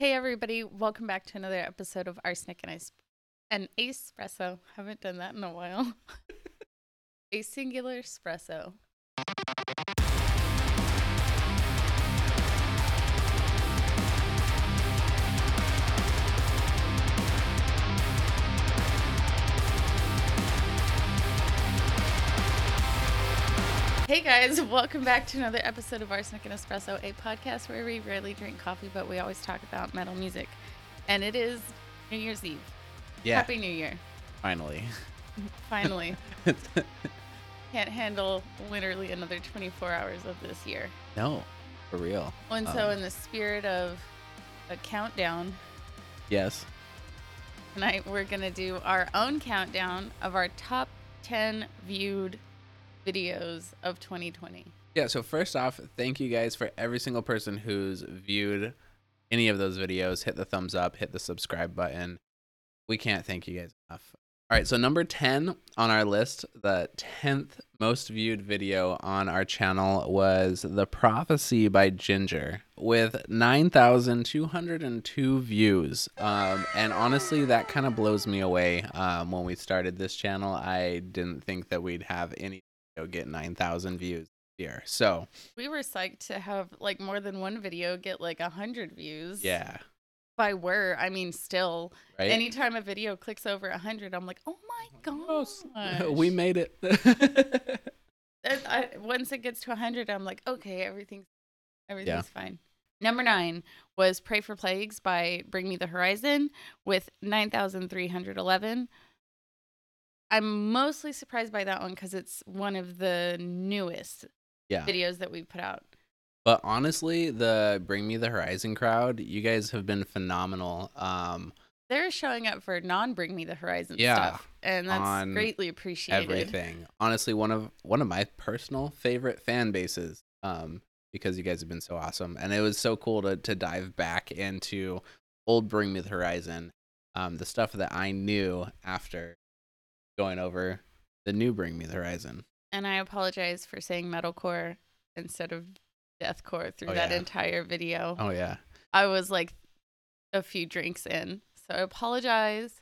Hey everybody, welcome back to another episode of Arsenic and Ice and Espresso. Haven't done that in a while. a singular espresso. Hey guys, welcome back to another episode of Arsenic and Espresso, a podcast where we rarely drink coffee, but we always talk about metal music. And it is New Year's Eve. Yeah, Happy New Year. finally. Finally. Can't handle literally another 24 hours of this year. no, for real. And so, Um, in the spirit of a countdown, Yes. tonight we're going to do our own countdown of our top 10 viewed videos of 2020. Yeah, so first off, thank you guys for every single person who's viewed any of those videos. Hit the thumbs up, hit the subscribe button. We can't thank you guys enough. All right, so number 10 on our list, the 10th most viewed video on our channel was The Prophecy by Jinjer with 9,202 views. Um, and honestly, that kind of blows me away. Um, when we started this channel, I didn't think that we'd have any video get 9,000 views here. So, We were psyched to have like more than one video get like 100 views. yeah, By were, I mean, still. right? Anytime a video clicks over 100, I'm like, oh my oh gosh. we made it. I, once it gets to 100, I'm like, okay, everything's everything's fine. Number nine was "Pray for Plagues" by Bring Me the Horizon with 9,311. I'm mostly surprised by that one because it's one of the newest yeah. videos that we've put out. But honestly, the Bring Me the Horizon crowd, you guys have been phenomenal. Um, They're showing up for non-Bring Me the Horizon Yeah, stuff, and that's greatly appreciated. everything. Honestly, one of one of my personal favorite fan bases. Um, because you guys have been so awesome, and it was so cool to to dive back into old Bring Me the Horizon, um, the stuff that I knew after going over the new Bring Me the Horizon. And I apologize for saying metalcore instead of deathcore through Oh, that yeah. entire video. Oh yeah. I was like a few drinks in, so I apologize.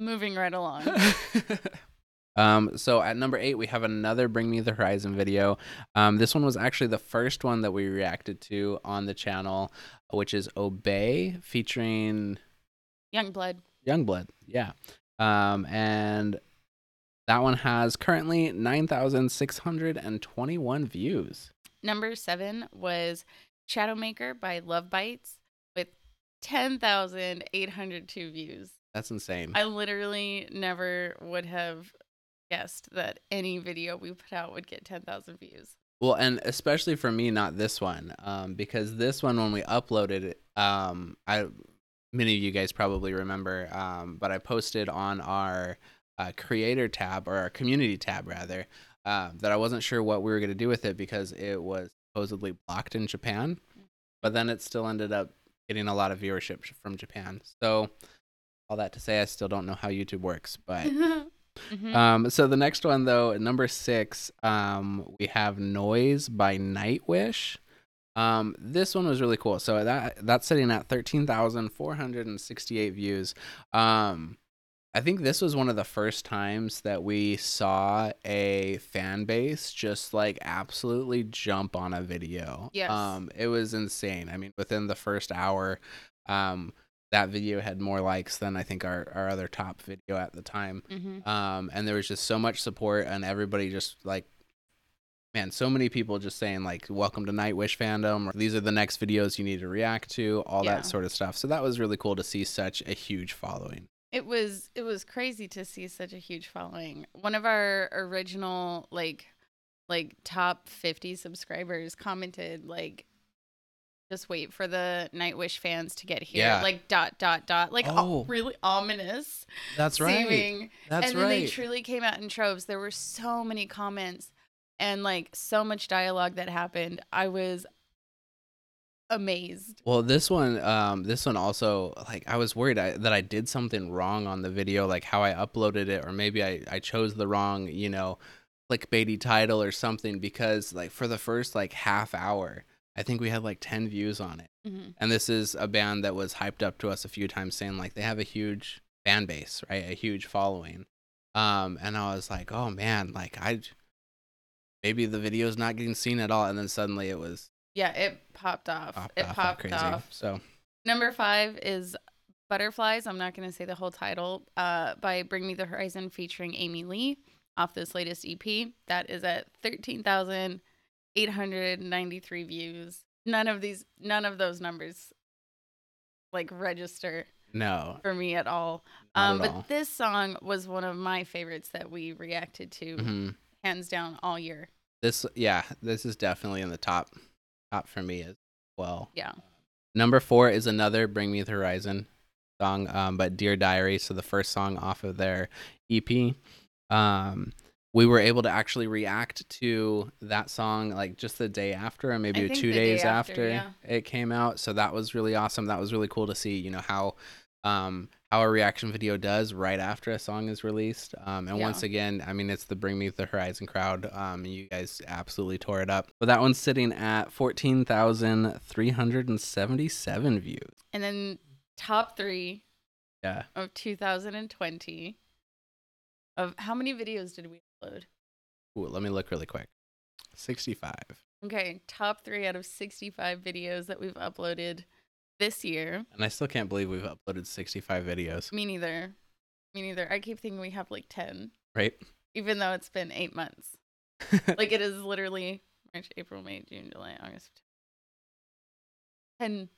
Moving right along. um, so at number eight, we have another Bring Me the Horizon video. Um, this one was actually the first one that we reacted to on the channel, which is Obey featuring Yungblud. Yungblud. Yeah. Um, and that one has currently 9,621 views. Number seven was Shadowmaker by Lovebites with 10,802 views. That's insane. I literally never would have guessed that any video we put out would get 10,000 views. Well, and especially for me, not this one, um, because this one when we uploaded it, um, I many of you guys probably remember, um, but I posted on our uh, creator tab or our community tab rather uh, that I wasn't sure what we were gonna do with it because it was supposedly blocked in Japan, but then it still ended up getting a lot of viewership from Japan. So all that to say, I still don't know how YouTube works, but. Mhm. Um, so the next one though, number six, um, we have Noise by Nightwish. Um, this one was really cool. So that that's sitting at thirteen thousand four hundred and sixty-eight views. Um, I think this was one of the first times that we saw a fan base just like absolutely jump on a video. Yes. Um, it was insane. I mean, within the first hour, um, that video had more likes than I think our, our other top video at the time Mhm. um, and there was just so much support and everybody just like man so many people just saying like welcome to nightwish fandom or these are the next videos you need to react to all Yeah. that sort of stuff so that was really cool to see such a huge following It was it was crazy to see such a huge following. One of our original like like top 50 subscribers commented like just wait for the Nightwish fans to get here. Yeah. Like dot dot dot like Oh. really ominous that's right seeming. that's and then they truly came out in troves. There were so many comments and like so much dialogue that happened. I was amazed. Well, this one, um, this one also, like, I was worried I, that I did something wrong on the video, like how I uploaded it, or maybe I, I chose the wrong, you know, clickbaity title or something, because like for the first like half hour, I think we had like 10 views on it. Mm-hmm. And this is a band that was hyped up to us a few times saying like they have a huge fan base, right? A huge following. Um, and I was like, oh man, like I maybe the video's not getting seen at all. And then suddenly it was Yeah, it popped off. popped it off like popped crazy. off. So Number five is Butterflies. I'm not going to say the whole title. Uh, by Bring Me the Horizon featuring Amy Lee off this latest EP. That is at 13,893 views. None of these, none of those numbers like register no, for me at all. not Um, at but all. this song was one of my favorites that we reacted to hmm hands down all year. This yeah, this is definitely in the top top for me as well. Yeah. Number four is another Bring Me the Horizon song, um, but Dear Diary. So the first song off of their EP. Um, we were able to actually react to that song like just the day after, or maybe two the day days after, after, yeah. it came out. So that was really awesome. That was really cool to see. You know how um, how a reaction video does right after a song is released. Um, and Yeah. once again, I mean, it's the Bring Me the Horizon crowd. Um, you guys absolutely tore it up. But that one's sitting at 14,377 views. And then top three Yeah. of 2020 of how many videos did we upload? Ooh, let me look really quick. 65. Okay, top three out of 65 videos that we've uploaded this year. And I still can't believe we've uploaded 65 videos, Me neither. Me neither. I keep thinking we have like 10, right? even though it's been eight months. Like it is literally March, April, May, June, July, August. 10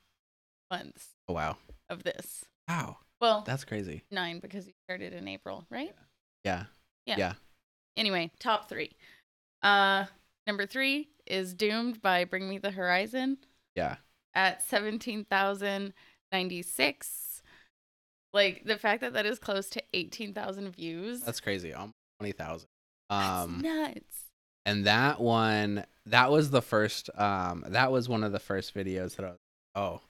months oh, wow. of this. Wow. Well, That's crazy. nine because you started in April, right? Yeah. Yeah. Yeah. Anyway, top three. Uh, number three is Doomed by Bring Me the Horizon Yeah. At 17,096. Like the fact that that is close to 18,000 views. That's crazy. Almost 20,000. that's Um, nuts. and that one, that was the first, um, that was one of the first videos that I was, oh,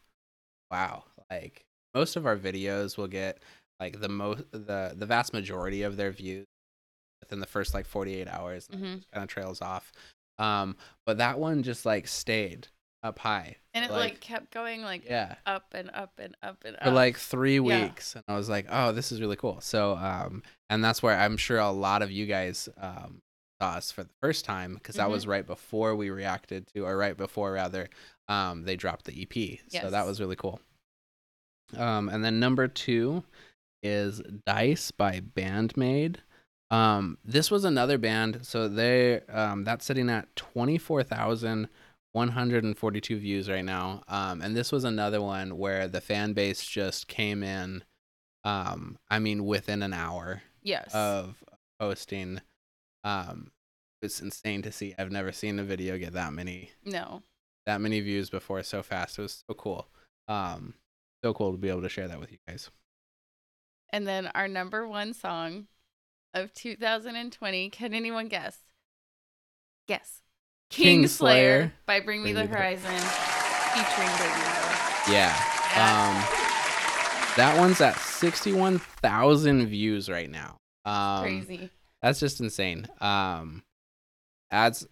wow. Like most of our videos will get like the most, the, the vast majority of their views within the first like 48 hours. Mhm. kind of trails off. Um, but that one just like stayed up high. And it for, like, kept going like yeah. up and up and up and up. for like three Yeah. weeks and i was like oh this is really cool so um and that's where i'm sure a lot of you guys um saw us for the first time because that Mhm. was right before we reacted to or right before rather um they dropped the ep Yes. so that was really cool um and then number two is dice by Band-Maid um this was another band so they um that's sitting at 24000 142 views right now. Um, and this was another one where the fan base just came in. Um, I mean, within an hour yes. of posting. Um, it's insane to see. I've never seen a video get that many no. that many views before so fast. It was so cool. Um, so cool to be able to share that with you guys. And then our number one song of 2020. Can anyone guess? Guess. Kingslayer by Bring Me Bring the Me the- Horizon featuring Babymetal. Yeah. That's Um, that one's at sixty-one thousand views right now. Um, crazy. That's just insane. Um, ads,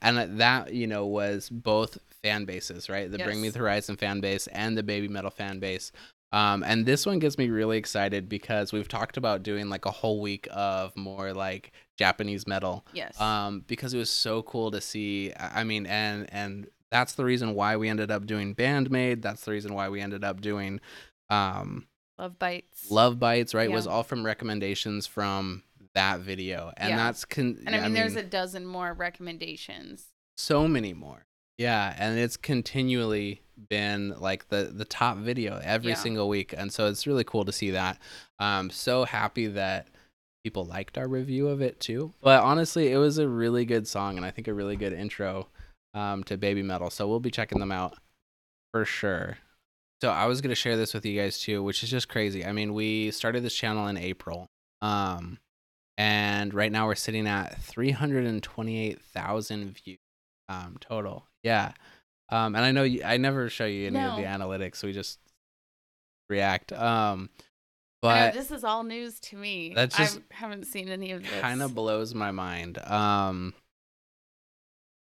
and that you know was both fan bases, right? The Bring Me the Horizon fan base and the Babymetal fan base. Um, and this one gets me really excited because we've talked about doing like a whole week of more like Japanese metal. Yes. Um, because it was so cool to see. I I mean, and and that's the reason why we ended up doing Band-Maid. That's the reason why we ended up doing um Lovebites. Love Bites, right? Was all from recommendations from that video. And Yeah. that's con- And I mean, there's a dozen more recommendations. so many more. Yeah, and it's continually been like the the top video every Yeah. single week. And so it's really cool to see that. Um so happy that people liked our review of it too. But honestly, it was a really good song and I think a really good intro um to Babymetal. So we'll be checking them out for sure. So I was gonna share this with you guys too, which is just crazy. I mean, we started this channel in April, um, and right now we're sitting at three hundred and twenty-eight thousand views um, total. Yeah, um, and I know you, I never show you any of the No. analytics. We just react. Um, I know, but this is all news to me. That's just I haven't seen any of this. kind of blows my mind. Um,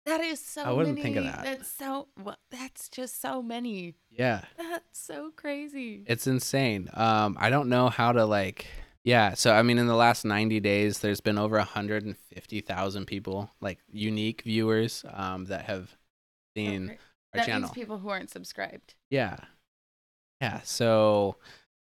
That is so. I wouldn't many. think of that. That's so. Well, that's just so many. Yeah. That's so crazy. It's insane. Um, I don't know how to like. Yeah, so I mean, in the last 90 days, there's been over 150,000 people, like unique viewers, um, that have seen great. Our that channel. means people who aren't subscribed. Yeah, yeah. So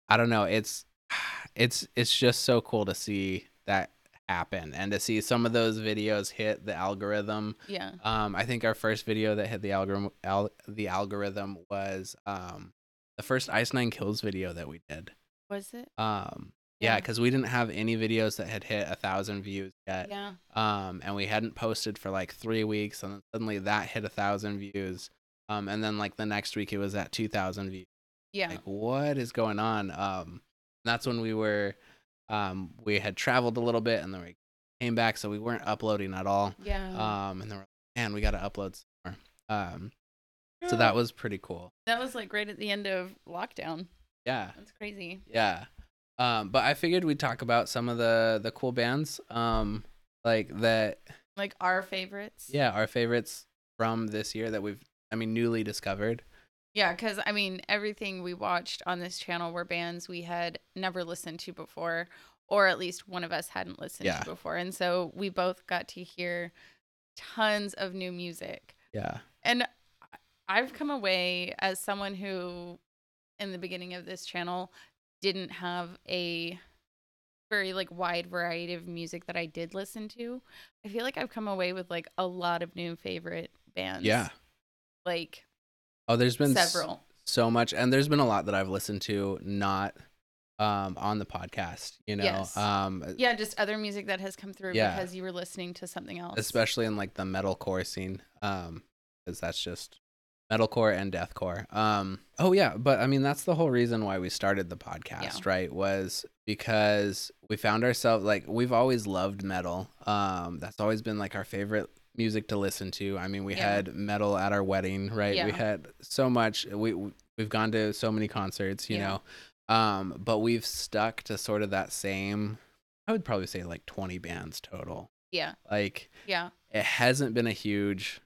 I don't know. It's it's it's just so cool to see that happen and to see some of those videos hit the algorithm. Yeah. Um, I think our first video that hit the algorithm al- the algorithm was um the first Ice Nine Kills video that we did. Was it? Um, yeah, Yeah. because we didn't have any videos that had hit a thousand views yet. Yeah. Um, and we hadn't posted for like three weeks, and then suddenly that hit a thousand views. Um, and then like the next week it was at two thousand views. Yeah. Like, what is going on? Um, that's when we were, um, we had traveled a little bit, and then we came back, so we weren't uploading at all. yeah. Um, and then we're like, man, we got to upload some more. Um, so that was pretty cool. that was like right at the end of lockdown. Yeah. That's crazy. Yeah. Um, but I figured we'd talk about some of the the cool bands, um, like that. Like our favorites. Yeah, our favorites from this year that we've, I mean, newly discovered. Yeah, because I mean, everything we watched on this channel were bands we had never listened to before, or at least one of us hadn't listened Yeah. to before. And so we both got to hear tons of new music. Yeah. And I've come away as someone who, in the beginning of this channel, didn't have a very like wide variety of music that I did listen to. I feel like I've come away with like a lot of new favorite bands. Yeah. Like Oh, there's been several. so much, and there's been a lot that I've listened to not um on the podcast. You know, Yes. um, Yeah, just other music that has come through Yeah. because you were listening to something else. especially in like the metalcore scene, um, because that's just metalcore and deathcore. Um, oh yeah, but I mean that's the whole reason why we started the podcast, right? Was because we found ourselves like we've always loved metal. Um, that's always been like our favorite music to listen to. I mean, we Yeah. had metal at our wedding, right? Yeah. We had so much. We we've gone to so many concerts, you Yeah. know. Um, but we've stuck to sort of that same. I would probably say like twenty bands total. yeah, Like yeah, it hasn't been a huge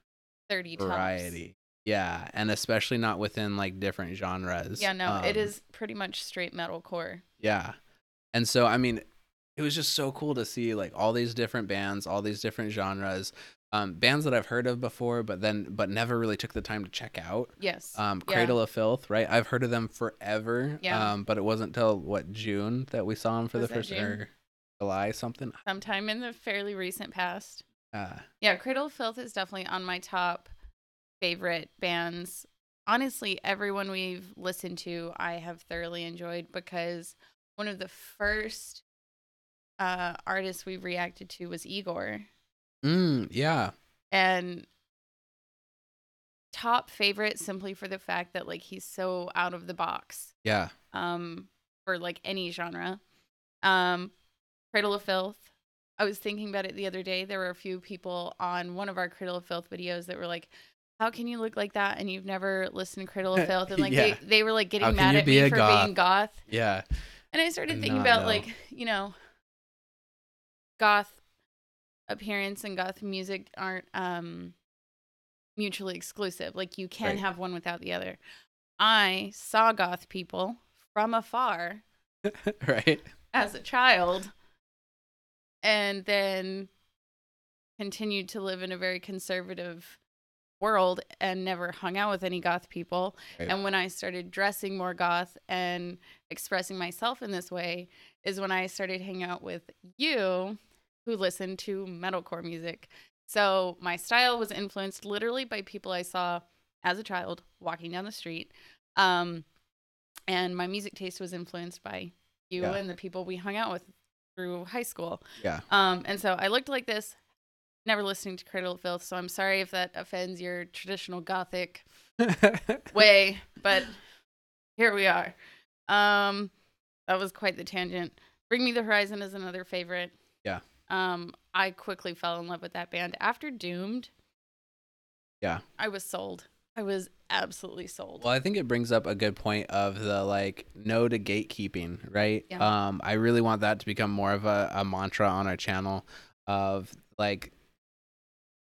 thirty tops. variety. Yeah, and especially not within like different genres. Yeah, no, it Um, is pretty much straight metalcore. Yeah. And so I mean, it was just so cool to see like all these different bands, all these different genres. Um bands that I've heard of before but then but never really took the time to check out. Yes. Um Yeah. Cradle of Filth, right? I've heard of them forever. Yeah. Um but it wasn't till what June that we saw them for Was the first June? or July something. Sometime in the fairly recent past. Uh Yeah, Cradle of Filth is definitely on my top favorite bands. Honestly, everyone we've listened to, I have thoroughly enjoyed because one of the first uh, artists we reacted to was Igorrr. Mm, yeah. and top favorite simply for the fact that like he's so out of the box Yeah. um for like any genre um cradle of filth i was thinking about it the other day there were a few people on one of our cradle of filth videos that were like how can you look like that and you've never listened to cradle of filth and like Yeah. they, they were like getting How mad at me for goth? being goth Yeah. and I started And thinking about know. like, you know, goth appearance and goth music aren't um mutually exclusive. Like you can Right. have one without the other. I saw goth people from afar right. as a child and then continued to live in a very conservative world and never hung out with any goth people. Right. And when I started dressing more goth and expressing myself in this way, is when I started hanging out with you, who listened to metalcore music. So my style was influenced literally by people I saw as a child walking down the street. Um, and my music taste was influenced by you Yeah. and the people we hung out with through high school. Yeah. Um, and so I looked like this, never listening to Cradle of Filth. So I'm sorry if that offends your traditional gothic way, but here we are. Um, that was quite the tangent. Bring Me the Horizon is another favorite. Yeah. Um, I quickly fell in love with that band after Doomed. Yeah. I was sold. I was absolutely sold. Well, I think it brings up a good point of the like no to gatekeeping, right? Yeah. Um, I really want that to become more of a, a mantra on our channel of like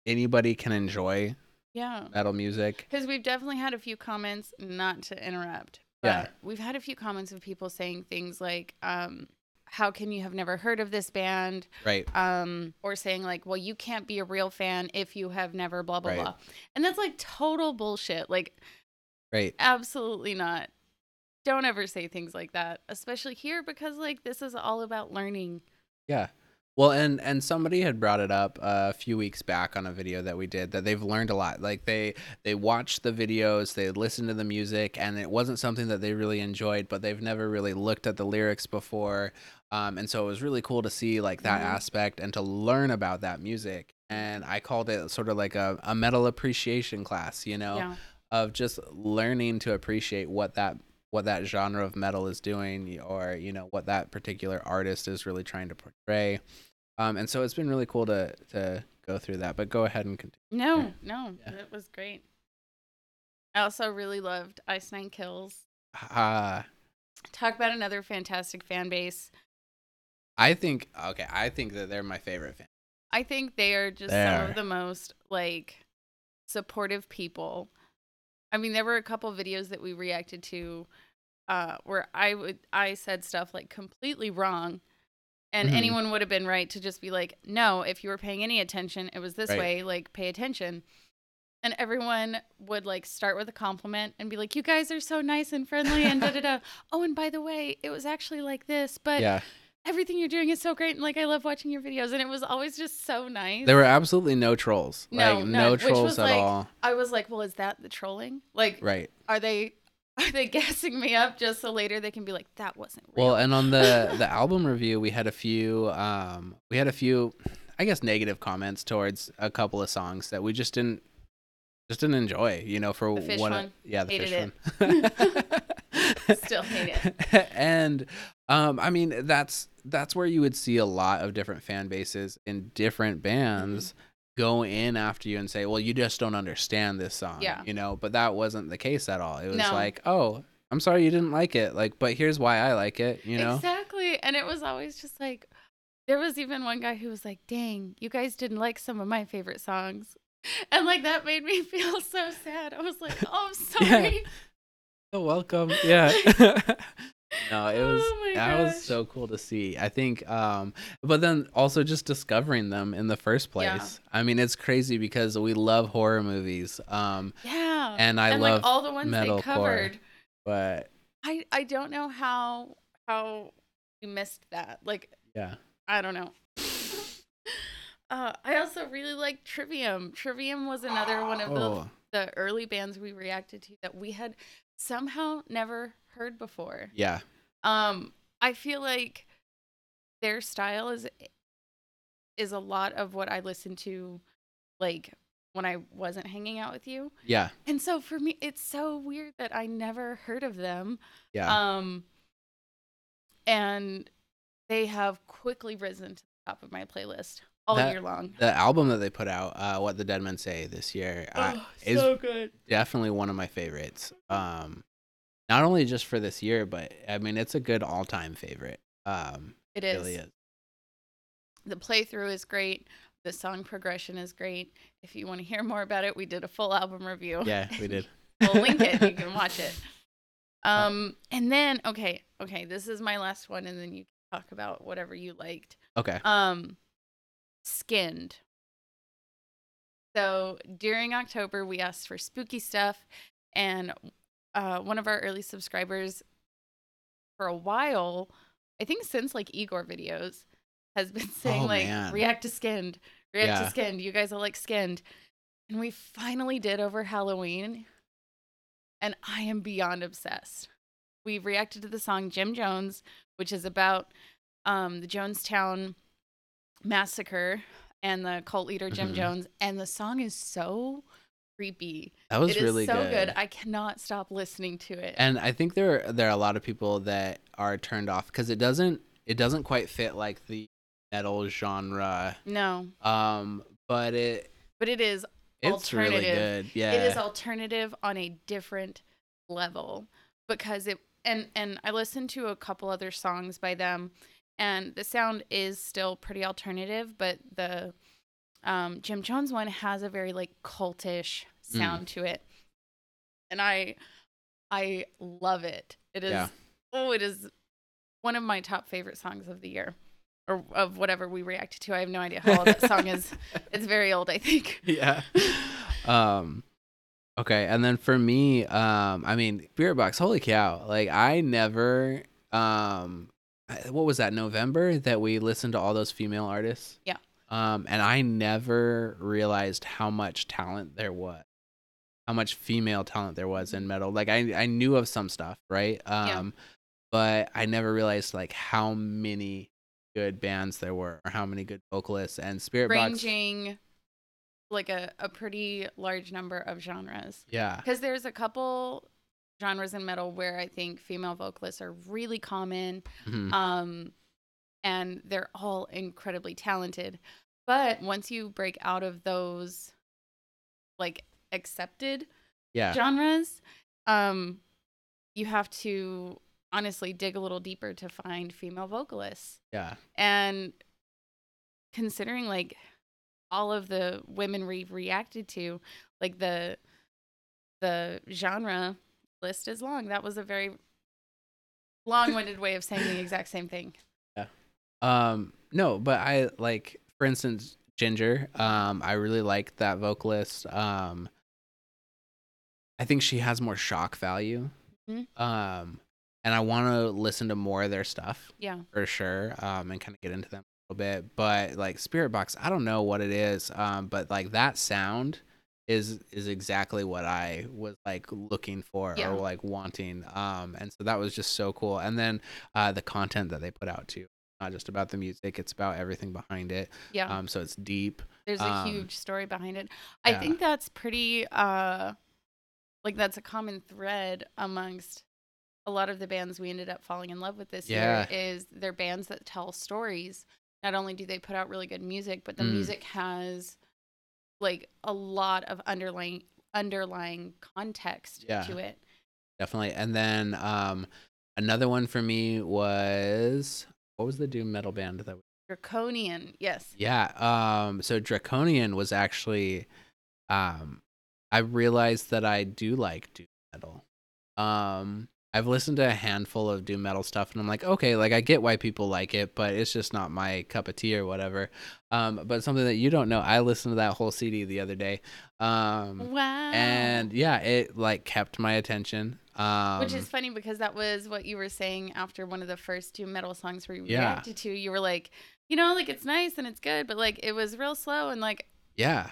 anybody can enjoy Yeah. metal music. Because we've definitely had a few comments, not to interrupt, but Yeah. we've had a few comments of people saying things like, um, how can you have never heard of this band? Right. Um, or saying like, well, you can't be a real fan if you have never blah blah Right. blah. And that's like total bullshit. Like Right. absolutely not. Don't ever say things like that, especially here because like this is all about learning. Yeah. Well, and and somebody had brought it up a few weeks back on a video that we did that they've learned a lot. Like they they watched the videos, they listened to the music, and it wasn't something that they really enjoyed, but they've never really looked at the lyrics before. Um, and so it was really cool to see like that Mhm. aspect and to learn about that music. And I called it sort of like a, a metal appreciation class, you know, Yeah. of just learning to appreciate what that what that genre of metal is doing or you know what that particular artist is really trying to portray um and so it's been really cool to to go through that but go ahead and continue No, Yeah. no, Yeah. it was great. I also really loved Ice Nine Kills. uh Talk about another fantastic fan base. i think okay i think that they're my favorite fan I think they are just some There. of the most like supportive people. I mean, there were a couple videos that we reacted to uh where I would I said stuff like completely wrong and Mhm. anyone would have been right to just be like, "No, if you were paying any attention, it was this Right. way, like pay attention." And everyone would like start with a compliment and be like, "You guys are so nice and friendly and da da da." Oh, and by the way, it was actually like this, but yeah everything you're doing is so great and like I love watching your videos and it was always just so nice. there were absolutely no trolls No, like no which trolls was at like- all I was like, well, is that the trolling? Like, right are they are they gassing me up just so later they can be like, that wasn't real? Well, and on the the album review, we had a few um we had a few I guess negative comments towards a couple of songs that we just didn't just didn't enjoy, you know, for The fish one. yeah, the Hated fish one. Still hate it. and um I mean, that's that's where you would see a lot of different fan bases in different bands Mm-hmm. Go in after you and say, "Well, you just don't understand this song." Yeah. You know, but that wasn't the case at all. It was No. like, "Oh, I'm sorry you didn't like it. Like, but here's why I like it, you know?" Exactly. And it was always just like there was even one guy who was like, dang, you guys didn't like some of my favorite songs. And like that made me feel so sad. I was like, oh, I'm Yeah. sorry. Oh, welcome. Yeah. No, it was Oh that was so cool to see. I think um but then also just discovering them in the first Yeah. place. I mean, it's crazy because we love horror movies. Um Yeah. and I and love like all the ones they covered. but I I don't know how how we missed that. Like yeah. I don't know. uh, I also really like Trivium. Trivium was another one of the Oh, the early bands we reacted to that we had somehow never heard before. yeah. Um, I feel like their style is is a lot of what I listened to, like when I wasn't hanging out with you. Yeah. And so for me, it's so weird that I never heard of them. Yeah. Um, and they have quickly risen to the top of my playlist all That- year long. the album that they put out, uh What the Dead Men Say this year, uh, Oh, is so good. definitely one of my favorites. Um not only just for this year, but I mean it's a good all-time favorite. Um It it is. really is. The playthrough is great. The song progression is great. If you want to hear more about it, we did a full album review. Yeah, we did. we'll link it. You can watch it. Um, and then okay, okay, this is my last one, and then you can talk about whatever you liked. Okay. Um, Skynd. So during October, we asked for spooky stuff, and uh, one of our early subscribers, for a while, I think since like Igorrr videos, has been saying Oh, like man. react to Skynd, react Yeah. to Skynd. You guys are like Skynd, and we finally did over Halloween, and I am beyond obsessed. We reacted to the song Jim Jones, which is about um, the Jonestown massacre and the cult leader Jim Mhm. Jones, and the song is so creepy. That was It is really so good. I cannot stop listening to it. And I think there there are a lot of people that are turned off because it doesn't it doesn't quite fit like the metal genre. no, Um, but it but it is it's really good. Yeah. it is alternative on a different level because it and and I listened to a couple other songs by them and the sound is still pretty alternative but the um, Jim Jones one has a very like cultish Mm. sound to it, and I I love it. It is Yeah. oh, it is one of my top favorite songs of the year, or of whatever we reacted to. I have no idea how old that song is. It's very old, I think. yeah. Um okay, and then for me, um I mean, Spiritbox, holy cow. Like I never um what was that November that we listened to all those female artists? Yeah. Um and I never realized how much talent there was. How much female talent there was in metal. Like I I knew of some stuff, right? Um Yeah. but I never realized like how many good bands there were or how many good vocalists and Spiritbox Ranging like a, a pretty large number of genres. Yeah. Because there's a couple genres in metal where I think female vocalists are really common. Mhm. um and they're all incredibly talented but once you break out of those like accepted Yeah. genres um you have to honestly dig a little deeper to find female vocalists Yeah. and considering like all of the women we've reacted to like the the genre list is long that was a very long-winded way of saying the exact same thing Yeah. Um no, but I like for instance Jinjer, um I really like that vocalist. Um I think she has more shock value. Mhm. Um and I want to listen to more of their stuff yeah for sure um and kind of get into them a little bit, but like Spiritbox, I don't know what it is, um but like that sound is is exactly what I was like looking for Yeah. or like wanting. Um and so that was just so cool. And then uh the content that they put out too. Not just about the music, it's about everything behind it. yeah Um so it's deep. There's a Um, huge story behind it. I yeah. think that's pretty uh like that's a common thread amongst a lot of the bands we ended up falling in love with this Yeah. year is they're bands that tell stories. Not only do they put out really good music, but the Mm. music has like a lot of underlying underlying context Yeah. to it. Definitely. And then um another one for me was what was the doom metal band that we Draconian, yes. Yeah. Um. So Draconian was actually, um, I realized that I do like doom metal. Um. I've listened to a handful of doom metal stuff, and I'm like, okay, like I get why people like it, but it's just not my cup of tea or whatever. Um. But something that you don't know, I listened to that whole CD the other day. Um. Wow. And yeah, it like kept my attention. Um. Which is funny because that was what you were saying after one of the first two metal songs we Yeah. reacted to. You were like, you know, like it's nice and it's good, but like it was real slow and like yeah.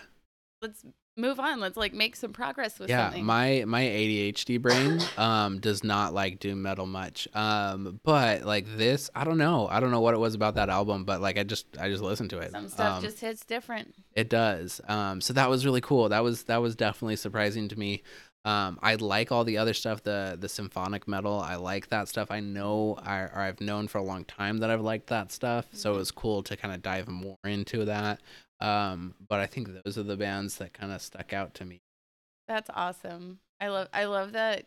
let's move on. Let's like make some progress with yeah something. my my adhd brain um does not like doom metal much. Um but like this i don't know. I don't know what it was about that album but like i just i just listened to it. Some stuff um, just hits different. it does. Um so that was really cool. That was that was definitely surprising to me. Um i like all the other stuff the the symphonic metal. I like that stuff. I know I, or i've known for a long time that i've liked that stuff. So it was cool to kind of dive more into that um but i think those are the bands that kind of stuck out to me That's awesome. I love I love that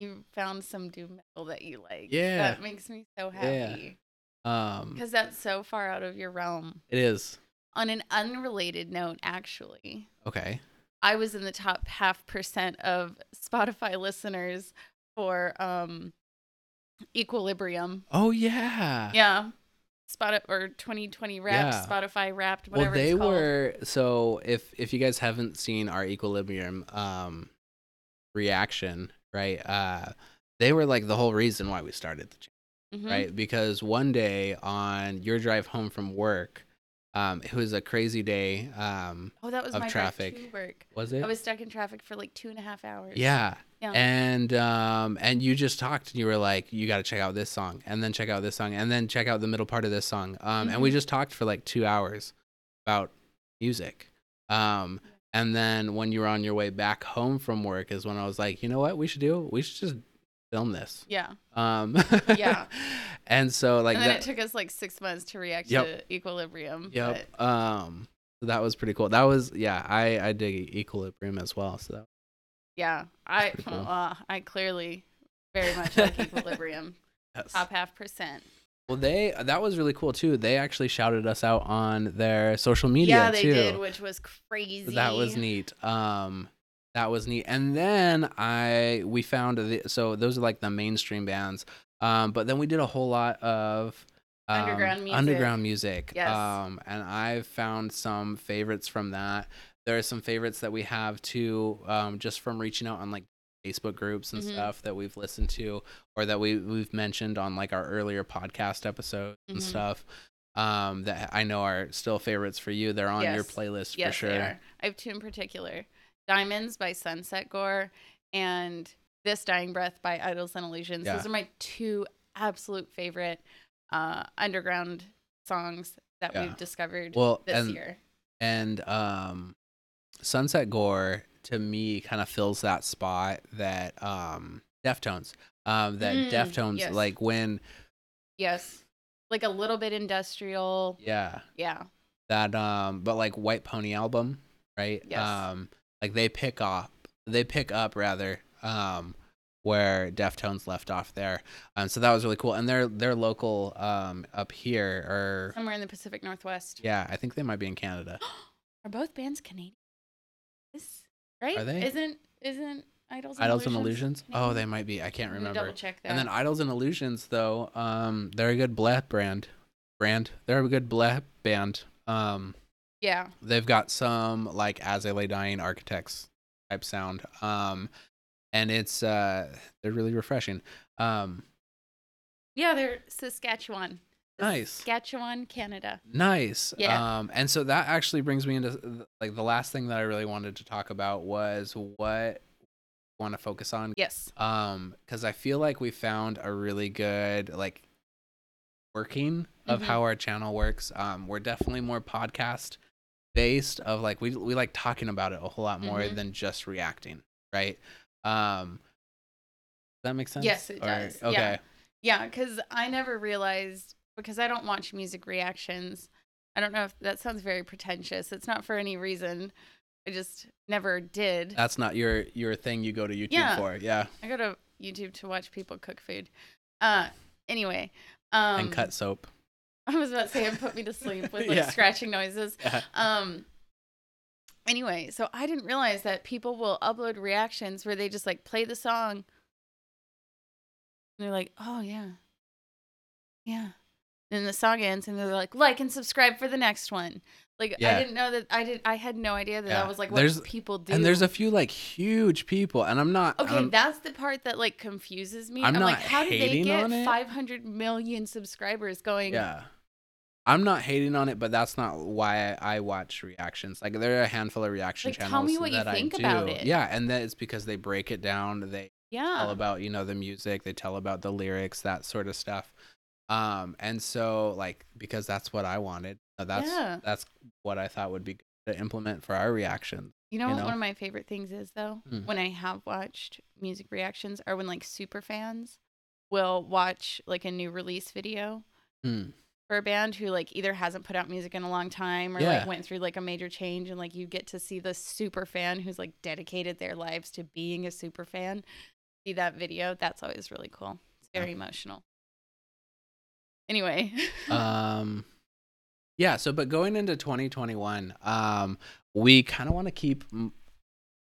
you found some doom metal that you like. Yeah. That makes me so Yeah. happy. um Because that's so far out of your realm. it is On an unrelated note, actually, okay I was in the top half percent of Spotify listeners for um Equilibrium. Oh yeah. Yeah. Spot or 2020 Wrapped, Yeah. Spotify Wrapped, Well, whatever they it's were so if if you guys haven't seen our equilibrium um reaction, right? Uh they were like the whole reason why we started the channel, Mhm. right? Because one day on your drive home from work, um it was a crazy day. Um Oh, that was of my traffic. work. was it? I was stuck in traffic for like two and a half hours. yeah. Yeah. And um and you just talked and you were like, you got to check out this song and then check out this song and then check out the middle part of this song. Um and we Mhm. just talked for like 2 hours about music. Um and then when you were on your way back home from work is when I was like, you know what we should do? We should just film this. Yeah. Um Yeah. And so like and then that it took us like six months to react Yep. to Equilibrium. Yep. but Um so that was pretty cool. That was yeah, I I dig Equilibrium as well. So that, yeah, I cool. uh, I clearly very much like Equilibrium. yes. Top half percent. Well, they that was really cool too. They actually shouted us out on their social media yeah, they too. did, which was crazy. That was neat. Um, that was neat. And then I we found the so those are like the mainstream bands. Um, but then we did a whole lot of um, Underground music. Underground music. Yes. Um, and I've found some favorites from that. There are some favorites that we have too, um, just from reaching out on like Facebook groups and Mhm. stuff that we've listened to or that we we've mentioned on like our earlier podcast episodes and Mhm. stuff. Um, that I know are still favorites for you. They're on your playlist Yes, for sure. they are. I have two in particular: "Diamonds" by Sunset Gore and "This Dying Breath" by Idols and Illusions. Yeah. Those are my two absolute favorite uh, underground songs that Yeah. we've discovered Well, this and year. and um sunset gore to me kind of fills that spot that um deftones um that Mm, deftones yes. like when Yes, like a little bit industrial. yeah Yeah, that um but like white pony album right Yes. um like they pick up they pick up rather um where deftones left off there um so that was really cool and they're they're local um up here or somewhere in the Pacific Northwest. yeah i think they might be in canada Are both bands Canadian? Right? Are they? Isn't isn't Idols and idols and Illusions? illusions oh they might be i can't remember Double check that. And then Idols and Illusions, though, um, they're a good bleh brand. Brand. They're a good bleh band. Um, yeah, they've got some like As I Lay Dying Architects type sound. Um, and it's uh, they're really refreshing. Um, yeah, they're Saskatchewan. Nice. Saskatchewan, Canada. nice. Yeah. Um, and so that actually brings me into like the last thing that I really wanted to talk about was what want to focus on Yes. um because i feel like we found a really good like working of Mhm. how our channel works um we're definitely more podcast based of like we we like talking about it a whole lot more Mhm. than just reacting right um does that make sense Yes, it Or- does. Yeah. okay Yeah, because I never realized because I don't watch music reactions. I don't know if that sounds very pretentious. It's not for any reason. I just never did. that's not your your thing you go to youtube Yeah. for yeah I go to YouTube to watch people cook food. Uh, anyway, um, and cut soap I was about to say and put me to sleep with like Yeah. scratching noises. yeah Um. Anyway, so I didn't realize that people will upload reactions where they just like play the song. And they're like, "Oh yeah, yeah." Then the song ends, and they're like, "Like and subscribe for the next one." Like Yeah. I didn't know that. I did. I had no idea that Yeah. that was like what There's- people do. and there's a few like huge people and i'm not Okay, I'm- that's the part that like confuses me. I'm I'm, like, how did they get 500 million subscribers going? Yeah. I'm not hating on it, but that's not why I, I watch reactions. Like there are a handful of reaction Like, tell channels me what you that I think do. about it. Yeah, and that it's because they break it down. They Yeah. tell about you know the music. They tell about the lyrics, that sort of stuff. Um, and so like because that's what I wanted. That's Yeah. that's what I thought would be good to implement for our reaction. You know you what know? one of my favorite things is though? Hmm. When I have watched music reactions are when like super fans will watch like a new release video Hmm. for a band who like either hasn't put out music in a long time or Yeah. like went through like a major change and like you get to see the super fan who's like dedicated their lives to being a super fan. See that video? That's always really cool. It's Yeah. very emotional. Anyway. um yeah so but going into 2021 um we kind of want to keep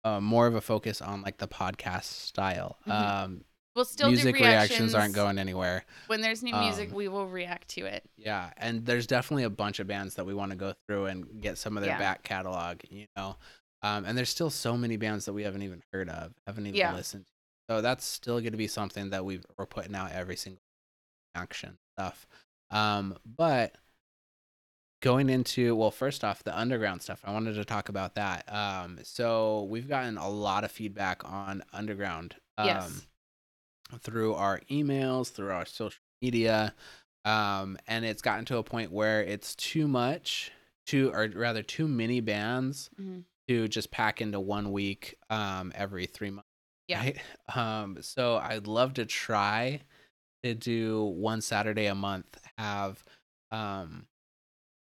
uh, more of a focus on like the podcast style Mhm. um we'll still music do reactions reactions aren't going anywhere When there's new music, Um, we will react to it. yeah and there's definitely a bunch of bands that we want to go through and get some of their Yeah. back catalog you know um and there's still so many bands that we haven't even heard of haven't even Yeah. listened to so that's still going to be something that we we're putting out every single action stuff um but going into well first off the underground stuff i wanted to talk about that um so we've gotten a lot of feedback on underground um Yes. through our emails through our social media um and it's gotten to a point where it's too much too or rather too many bands Mhm. to just pack into one week um every three months Yeah. right? um so i'd love to try to do one saturday a month have um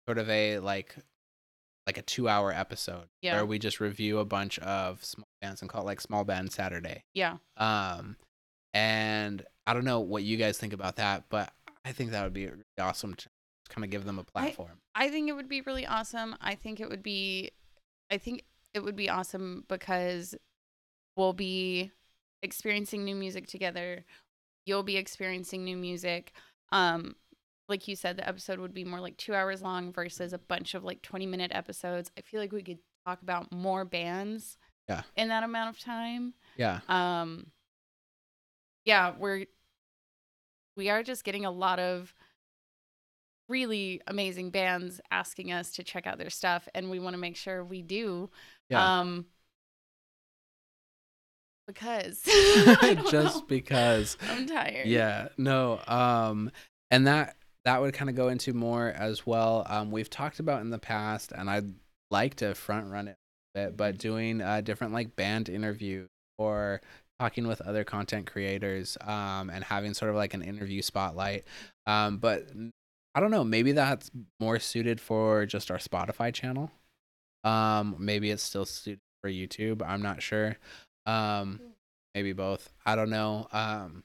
sort of a like like a two hour episode Yeah. where we just review a bunch of small bands and call it like small band saturday Yeah. um and i don't know what you guys think about that but I think that would be awesome to kind of give them a platform. I, I think it would be really awesome. I think it would be I think it would be awesome because we'll be experiencing new music together. You'll be experiencing new music. Um like you said the episode would be more like 2 hours long versus a bunch of like 20 minute episodes. I feel like we could talk about more bands yeah. in that amount of time. Yeah. Um yeah, we're we are just getting a lot of really amazing bands asking us to check out their stuff and we want to make sure we do Yeah. um because Just know. because. i'm tired Yeah. No. Um, and that that would kind of go into more as well. Um, we've talked about in the past, and I'd like to front run it a bit, but doing uh, different like band interviews or talking with other content creators um, and having sort of like an interview spotlight. Um, but I don't know, maybe that's more suited for just our Spotify channel. Um, maybe it's still suited for YouTube. I'm not sure. Um, maybe both. I don't know. Um,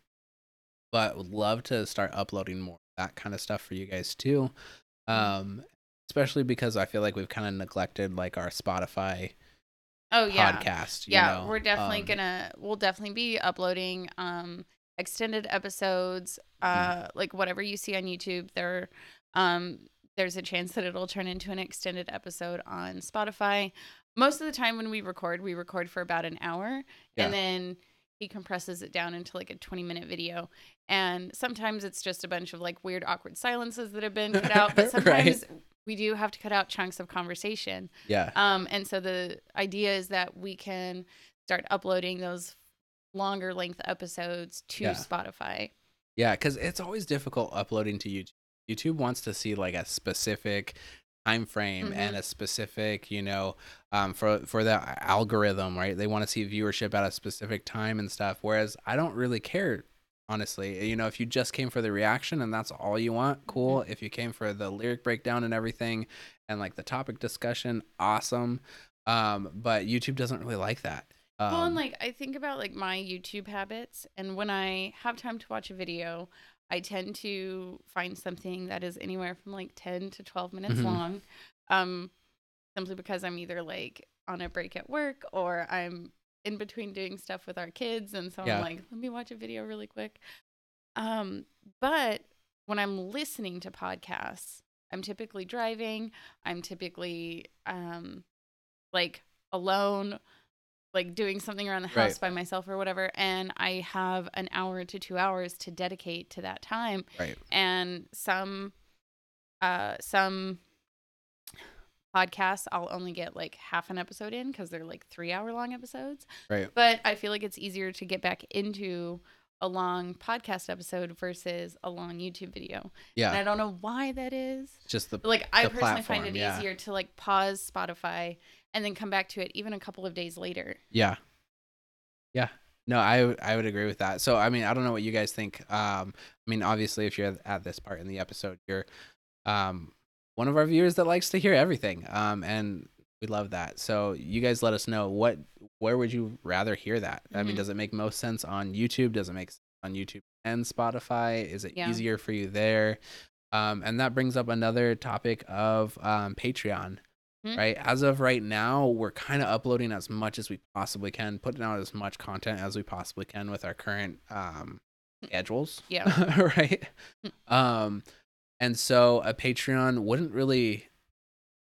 but would love to start uploading more of that kind of stuff for you guys too. Um, especially because I feel like we've kind of neglected like our Spotify oh yeah podcast. you yeah know? we're definitely Um, gonna we'll definitely be uploading um extended episodes Mm-hmm. uh like whatever you see on youtube there um there's a chance that it'll turn into an extended episode on spotify most of the time when we record we record for about an hour Yeah. and then he compresses it down into like a 20 minute video and sometimes it's just a bunch of like weird awkward silences that have been cut out but Right. sometimes we do have to cut out chunks of conversation Yeah. um, and so the idea is that we can start uploading those longer length episodes to Yeah. Spotify. Yeah, because it's always difficult uploading to YouTube. YouTube wants to see like a specific time frame and Mhm. a specific, you know, um, for for the algorithm, right? They want to see viewership at a specific time and stuff. Whereas I don't really care, honestly. You know, if you just came for the reaction and that's all you want, cool. If you came for the lyric breakdown and everything, and like the topic discussion, awesome. Um, but YouTube doesn't really like that. Um, well, and like I think about like my YouTube habits, and when I have time to watch a video, I tend to find something that is anywhere from like ten to twelve minutes Mhm. long, um, simply because I'm either like on a break at work or I'm in between doing stuff with our kids, and so Yeah. I'm like, let me watch a video really quick. Um, but when I'm listening to podcasts, I'm typically driving. I'm typically um, like alone, like doing something around the house Right. by myself or whatever. And I have an hour to two hours to dedicate to that time. right. And some, uh, some podcasts, I'll only get like half an episode in because they're like three hour long episodes. Right. But I feel like it's easier to get back into a long podcast episode versus a long YouTube video. Yeah. And I don't know why that is. just the like I The personally find it yeah. easier to like pause Spotify and then come back to it even a couple of days later. Yeah. Yeah. No, I I would agree with that. So I mean, I don't know what you guys think. Um, I mean, obviously, if you're at this part in the episode, you're um one of our viewers that likes to hear everything. Um, and we love that. So you guys let us know what where would you rather hear that? I mean, Mhm. does it make most sense on YouTube? Does it make sense on YouTube and Spotify? Is it Yeah. easier for you there? Um, and that brings up another topic of um, Patreon Mhm. right? As of right now, we're kind of uploading as much as we possibly can, putting out as much content as we possibly can with our current um, schedules. Yeah. right. Um, and so a Patreon wouldn't really,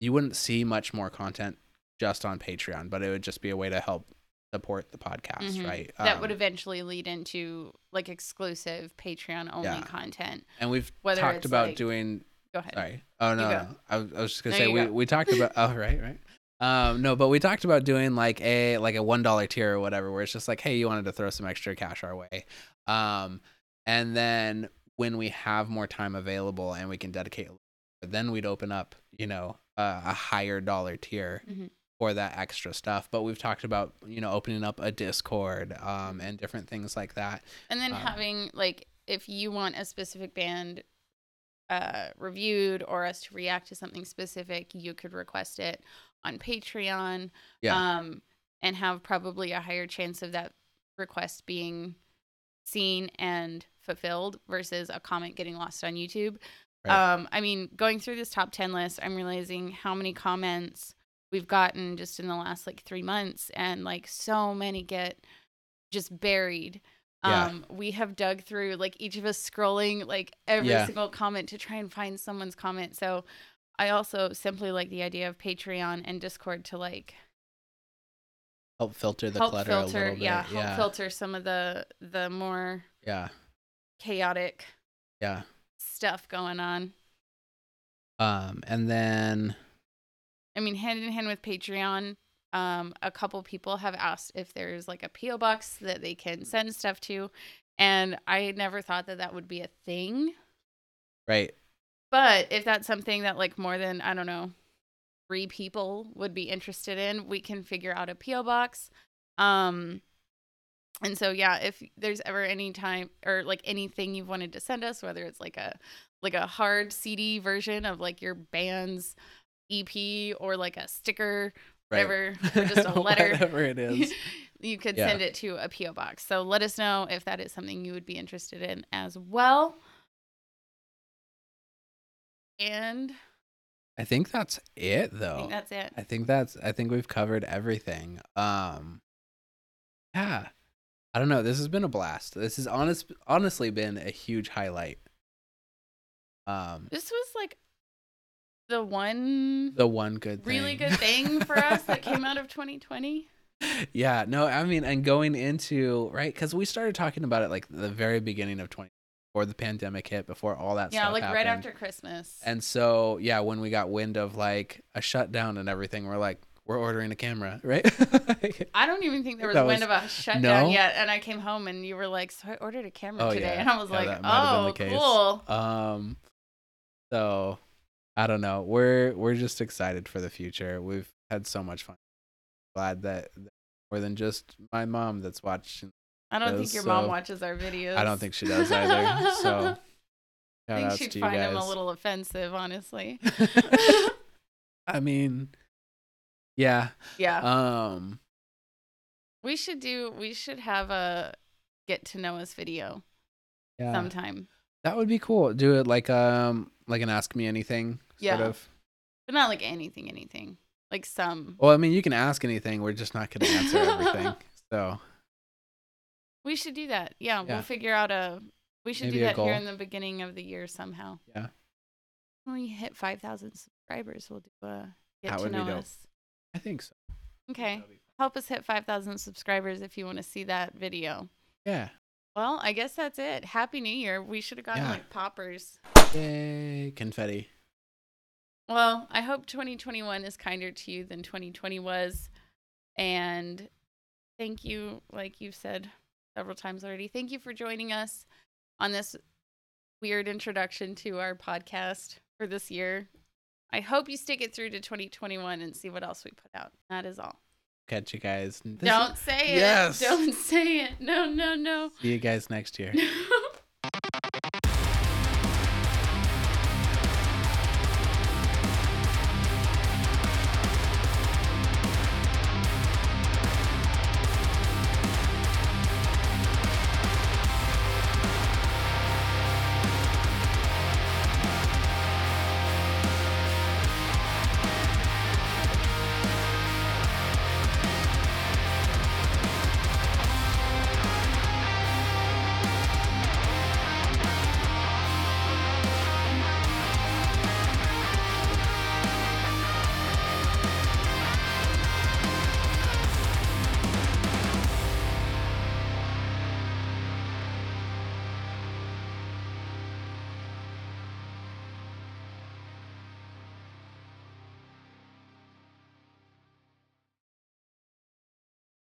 you wouldn't see much more content just on Patreon, but it would just be a way to help support the podcast, Mhm. right? that would Um, eventually lead into like exclusive Patreon only Yeah. content. and we've whether talked about like- doing Go ahead. Sorry. Oh no, no. I, was- I was just gonna No, say we, go. we talked about. Oh right, right. Um, no, but we talked about doing like a like a one dollar tier or whatever, where it's just like, hey, you wanted to throw some extra cash our way, um, and then when we have more time available and we can dedicate, a little bit, then we'd open up, you know, uh, a higher dollar tier Mhm. for that extra stuff. But we've talked about you know opening up a Discord, um, and different things like that. And then Um, having like if you want a specific band uh reviewed or us to react to something specific, you could request it on Patreon. Yeah. Um and have probably a higher chance of that request being seen and fulfilled versus a comment getting lost on YouTube. Right. Um, I mean, going through this top 10 list, I'm realizing how many comments we've gotten just in the last like three months, and like so many get just buried. Yeah. Um, we have dug through like each of us scrolling like every yeah. single comment to try and find someone's comment. So I also simply like the idea of Patreon and Discord to like help filter the help clutter filter, a little bit. Yeah, help yeah. filter some of the the more yeah chaotic yeah stuff going on. Um, and then I mean, hand in hand with Patreon, um, a couple people have asked if there's like a PO box that they can send stuff to, and I never thought that that would be a thing. Right. But if that's something that like more than I don't know, three people would be interested in, we can figure out a PO box. Um, and so yeah, if there's ever any time or like anything you've wanted to send us, whether it's like a like a hard CD version of like your band's EP or like a sticker, whatever, or just a letter, whatever it is, you could yeah. send it to a PO box. So let us know if that is something you would be interested in as well. And I think that's it though. I think that's it. I think that's I think we've covered everything. Um yeah. I don't know. This has been a blast. This has honest honestly been a huge highlight. Um This was like the one the one good thing. really good thing for us that came out of 2020. Yeah, no, I mean and going into right cuz we started talking about it like the very beginning of 20 before the pandemic hit, before all that stuff. yeah, like happened. right after Christmas. And so, yeah, when we got wind of like a shutdown and everything, we're like, we're ordering a camera, right? I don't even think there was that wind of a shutdown no? yet. And I came home and you were like, so I ordered a camera oh, today. Yeah. And I was yeah, like, oh, cool. Um, so I don't know. We're, we're just excited for the future. We've had so much fun. Glad that, that more than just my mom that's watching I don't think your so mom watches our videos. I don't think she does either. so I think she'd find them a little offensive, honestly. I mean, yeah. Yeah. Um we should do we should have a get to know us video yeah. sometime. That would be cool. Do it like um like an ask me anything yeah. sort of. But not like anything anything. Like some Well, I mean, you can ask anything. We're just not going to answer everything. So we should do that. Yeah, yeah. we'll figure out a. We should Maybe do that here in the beginning of the year somehow. Yeah. When we hit five thousand subscribers, we'll do a get that to know us. I think so. Okay. Help us hit five thousand subscribers if you want to see that video. Yeah. Well, I guess that's it. Happy New Year. We should have gotten yeah. like poppers. Yay, confetti. Well, I hope 2021 is kinder to you than 2020 was. And thank you, like you've said, several times already. Thank you for joining us on this weird introduction to our podcast for this year. I hope you stick it through to 2021 and see what else we put out. That is all. Catch you guys. This Don't is... say it. Yes. Don't say it. No, no, no. See you guys next year.